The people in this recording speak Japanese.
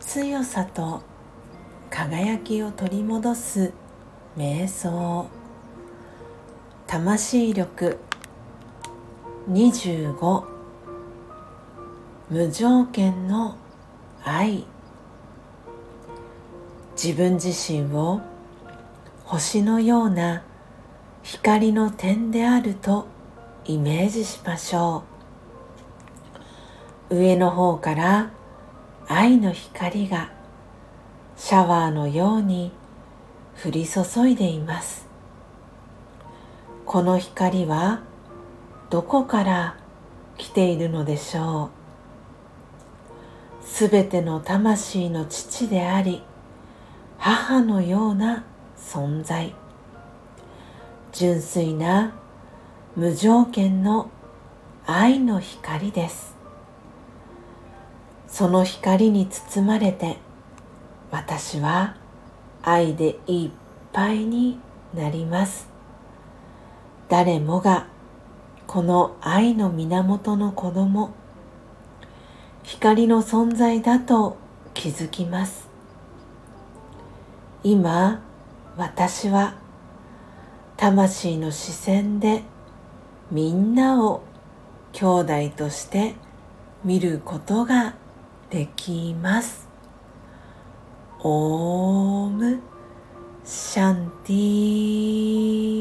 強さと輝きを取り戻す瞑想。魂力。25無条件の愛。自分自身を星のような光の点であるとイメージしましょう。上の方から愛の光がシャワーのように降り注いでいます。この光はどこから来ているのでしょう。すべての魂の父であり母のような存在。純粋な無条件の愛の光です。その光に包まれて私は愛でいっぱいになります。誰もがこの愛の源の子供光の存在だと気づきます。今私は魂の視線でみんなを兄弟として見ることができます。オームシャンティー